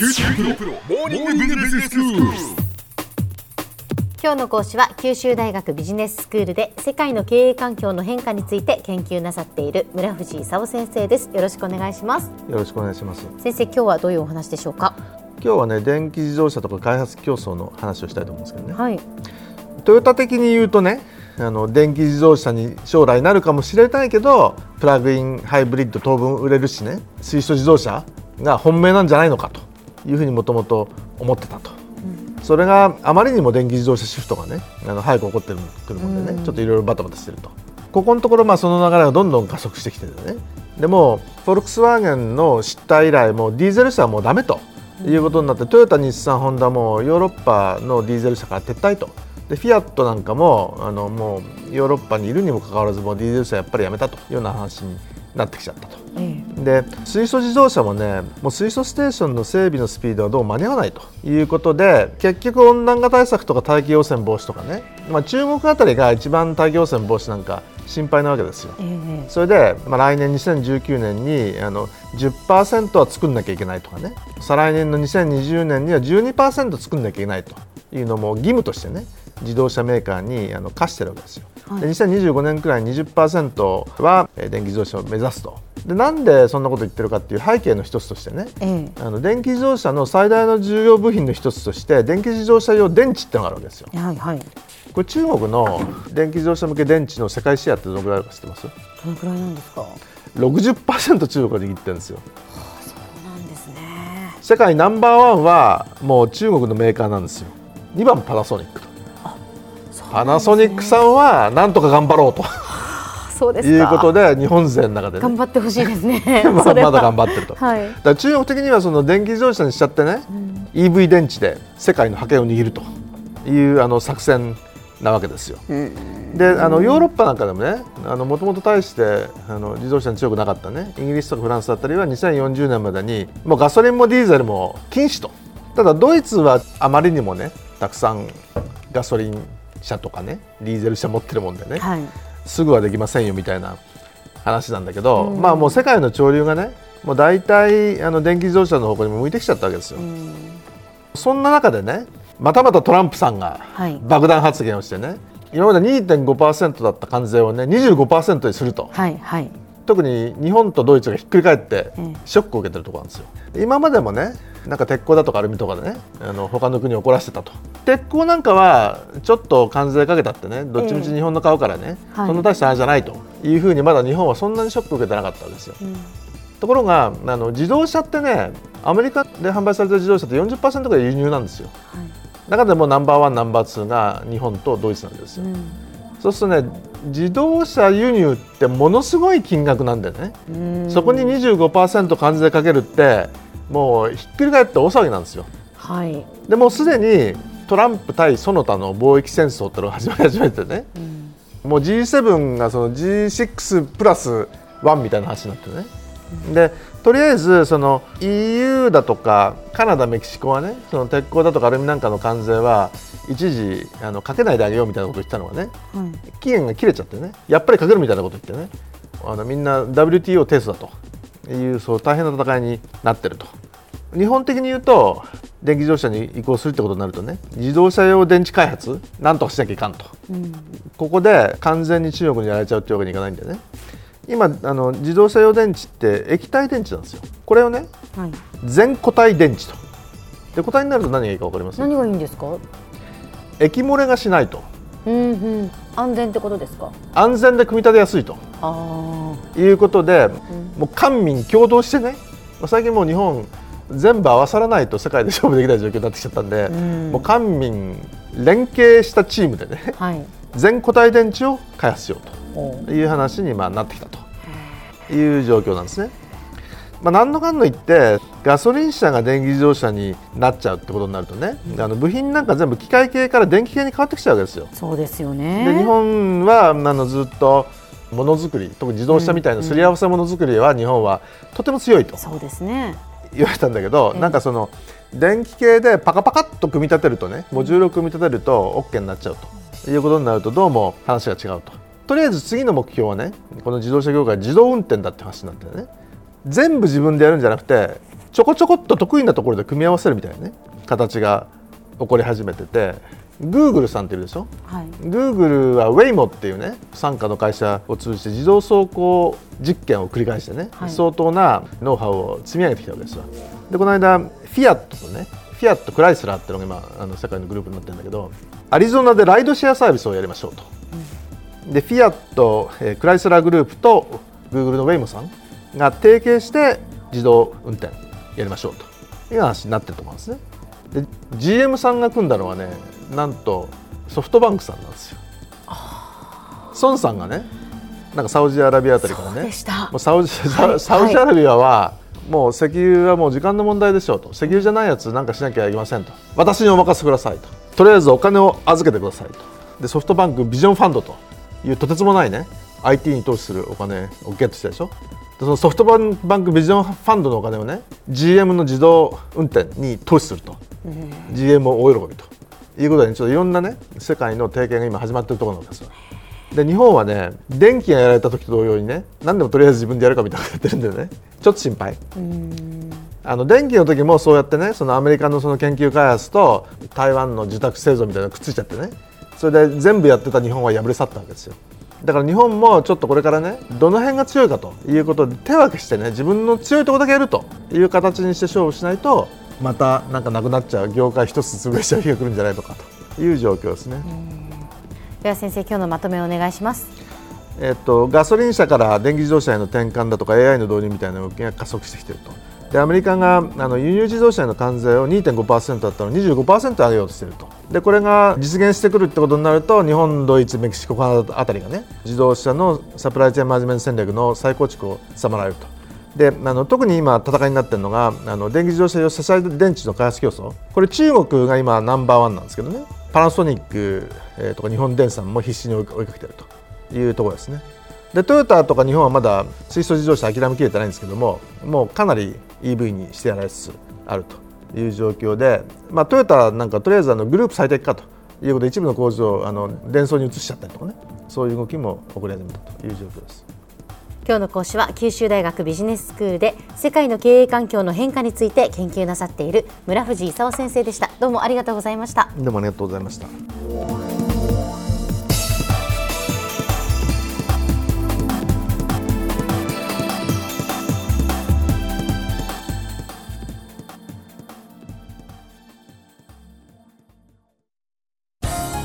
九州大学モーニングビジネススクール。今日の講師は九州大学ビジネススクールで世界の経営環境の変化について研究なさっている村藤勲先生ですよろしくお願いしますよろしくお願いします。先生今日はどういうお話でしょうか？今日はね、電気自動車とか開発競争の話をしたいと思うんですけどね。はいトヨタ的に言うとね、あの電気自動車に将来なるかもしれないけど、プラグインハイブリッド当分売れるしね、水素自動車が本命なんじゃないのかというふうにもともと思ってたと。それがあまりにも電気自動車シフトがね、あの早く起こってくるもんでね、ちょっといろいろバタバタしてると。ここのところまあその流れがどんどん加速してきてるね。でもフォルクスワーゲンの失態以来もうディーゼル車はもうダメということになって、トヨタ、日産、ホンダもヨーロッパのディーゼル車から撤退と。でフィアットなんかもあのもうヨーロッパにいるにもかかわらずもうディーゼル車やっぱりやめたというような話になってきちゃったと。えで水素自動車もねもう水素ステーションの整備のスピードはどうも間に合わないということで結局温暖化対策とか大気汚染防止とかね、まあ、中国あたりが一番大気汚染防止なんか心配なわけですよ。ええそれで、まあ、来年2019年にあの10%は作んなきゃいけないとかね。再来年の2020年には12%作んなきゃいけないと。いうのも義務としてね自動車メーカーにあの課してるわけですよ。はい。で2025年くらい20%はえー電気自動車を目指すと。でなんでそんなこと言ってるかっていう背景の一つとしてね。ええ。あの電気自動車の最大の重要部品の一つとして電気自動車用電池ってのがあるわけですよ。はいはいこれ中国の電気自動車向け電池の世界シェアってどのくらいあるか知ってます？どのくらいなんですか ?60% 中国が握ってるんですよ。そうなんですね。世界ナンバーワンはもう中国のメーカーなんですよ。2番パナソニックと。パナソニックさんはなんとか頑張ろうと。そうですか。いうことで日本勢の中でね。頑張ってほしいですね。ままだ頑張ってると、はい。だから中国的にはその電気自動車にしちゃってね、EV 電池で世界の覇権を握るというあの作戦なわけですよ。であのヨーロッパなんかでもねもともと大してあの自動車に強くなかったねイギリスとかフランスだったりは2040年までにもうガソリンもディーゼルも禁止と。ただドイツはあまりにもねたくさんガソリン車とかねディーゼル車持ってるもんでね、はい。すぐはできませんよみたいな話なんだけど、まあもう世界の潮流がねもう大体あの電気自動車の方向にも向いてきちゃったわけですよ。そんな中でねまたまたトランプさんがはい。爆弾発言をしてね、今まで2.5%だった関税をね25%にすると。はいはい。特に日本とドイツがひっくり返ってええ。ショックを受けてるところなんですよ。今までもねなんか鉄鋼だとかアルミとかでねあの他の国を怒らせてたと。鉄鋼なんかはちょっと関税かけたってねどっちみち日本の買うからね、はい。そんな大した話じゃないと。いうふうにまだ日本はそんなにショックを受けてなかったわけですよ。ところがあの自動車ってねアメリカで販売された自動車って40%ぐらい輸入なんですよ。中でもナンバーワンナンバーツーが日本とドイツなんですよ。そうするとね自動車輸入ってものすごい金額なんだよね。そこに25%関税かけるってもうひっくり返って大騒ぎなんですよ。はいでもうすでにトランプ対その他の貿易戦争っていうのが始まり始めてね、もう G7 がその G6 プラス1みたいな話になってね。でとりあえずその EU だとかカナダ、メキシコはねその鉄鋼だとかアルミなんかの関税は一時あのかけないであげようみたいなことを言ったのがねはい期限が切れちゃってねやっぱりかけるみたいなこと言ってねあのみんな WTO 提訴だと。いうそう大変な戦いになってると。日本的に言うと電気自動車に移行するってことになるとね自動車用電池開発なんとかしなきゃいかんと、ここで完全に中国にやられちゃうっていうわけにいかないんでね今あの自動車用電池って液体電池なんですよ。これをねはい。全固体電池と。で固体になると何がいいか分かります？何がいいんですか？液漏れがしないと。うんうん。安全ってことですか？安全で組み立てやすいと。あいうことで、もう官民共同してね、まあ最近もう日本全部合わさらないと世界で勝負できない状況になってきちゃったんで、ん。もう官民連携したチームでねあはい。全固体電池を開発しようおという話にまあなってきたという状況なんですね。まあ、何のかんの言ってガソリン車が電気自動車になっちゃうってことになるとね、あの部品なんか全部機械系から電気系に変わってきちゃうわけですよ。そうですよね。で日本はあのずっとものづくり特に自動車みたいなすり合わせものづくりは日本はとても強いとそうですね。言われたんだけど、ええ。なんかその電気系でパカパカっと組み立てるとねモジュールを組み立てると OK になっちゃうということになるとどうも話が違うととりあえず次の目標はねこの自動車業界自動運転だって話になってね全部自分でやるんじゃなくてちょこちょこっと得意なところで組み合わせるみたいなね形が起こり始めててグーグルさんっているでしょ、はい、グーグルは Waymo っていうね傘下の会社を通じて自動走行実験を繰り返してね、はい。相当なノウハウを積み上げてきたわけですよでこの間フィアットとねフィアットクライスラーっていうのが今あの世界のグループになってるんだけどアリゾナでライドシェアサービスをやりましょうと、でフィアット、えークライスラーグループとグーグルの Waymo さんが提携して自動運転やりましょうと。いう話になってると思うんですね。で GM さんが組んだのはねなんとソフトバンクさんなんですよ。孫さんがねなんかサウジアラビアあたりからねもうサウジサはい。サウジアラビアはもう石油はもう時間の問題でしょうと。石油じゃないやつなんかしなきゃいけませんと。私にお任せくださいと。とりあえずお金を預けてくださいと。でソフトバンクビジョンファンドというとてつもないね IT に投資するお金をゲットしたでしょ？でそのソフトバンクビジョンファンドのお金をね GM の自動運転に投資すると、GM も大喜びと。いうことで、ちょっといろんなね世界の提携が今始まっているところなんですよ。で日本はね電気がやられた時と同様にね何でもとりあえず自分でやるかみたいなことやってるんだよね。ちょっと心配。あの電気の時もそうやってねそのアメリカのその研究開発と台湾の受託製造みたいなのがくっついちゃってねそれで全部やってた日本は破れ去ったわけですよ。だから日本もちょっとこれからねどの辺が強いかということで手分けしてね自分の強いところだけやるという形にして勝負しないとまたなんかなくなっちゃう業界一つ潰れちゃう日が来るんじゃないのかという状況ですね。では先生今日のまとめをお願いします。えっと、ガソリン車から電気自動車への転換だとか AI の導入みたいな動きが加速してきているとでアメリカがあの輸入自動車への関税を2.5%だったのを25%上げようとしているとでこれが実現してくるってことになると日本、ドイツ、メキシコ、カナダあたりがね自動車のサプライチェーンマネジメント戦略の再構築を迫られると。であの特に今、戦いになっているのがあの電気自動車用車載電池の開発競争これ中国が今ナンバーワンなんですけどねパナソニック、えーとか日本電産も必死に追いかけているというところですね。でトヨタとか日本はまだ水素自動車諦めきれてないんですけどももうかなり EV にしてやられつつあるという状況で、まあ、トヨタなんかとりあえずあのグループ最適化ということで一部の工場をあの電装に移しちゃったりとかねそういう動きも起こり始めたという状況です。今日の講師は九州大学ビジネススクールで世界の経営環境の変化について研究なさっている村藤勲先生でしたどうもありがとうございましたどうもありがとうございました。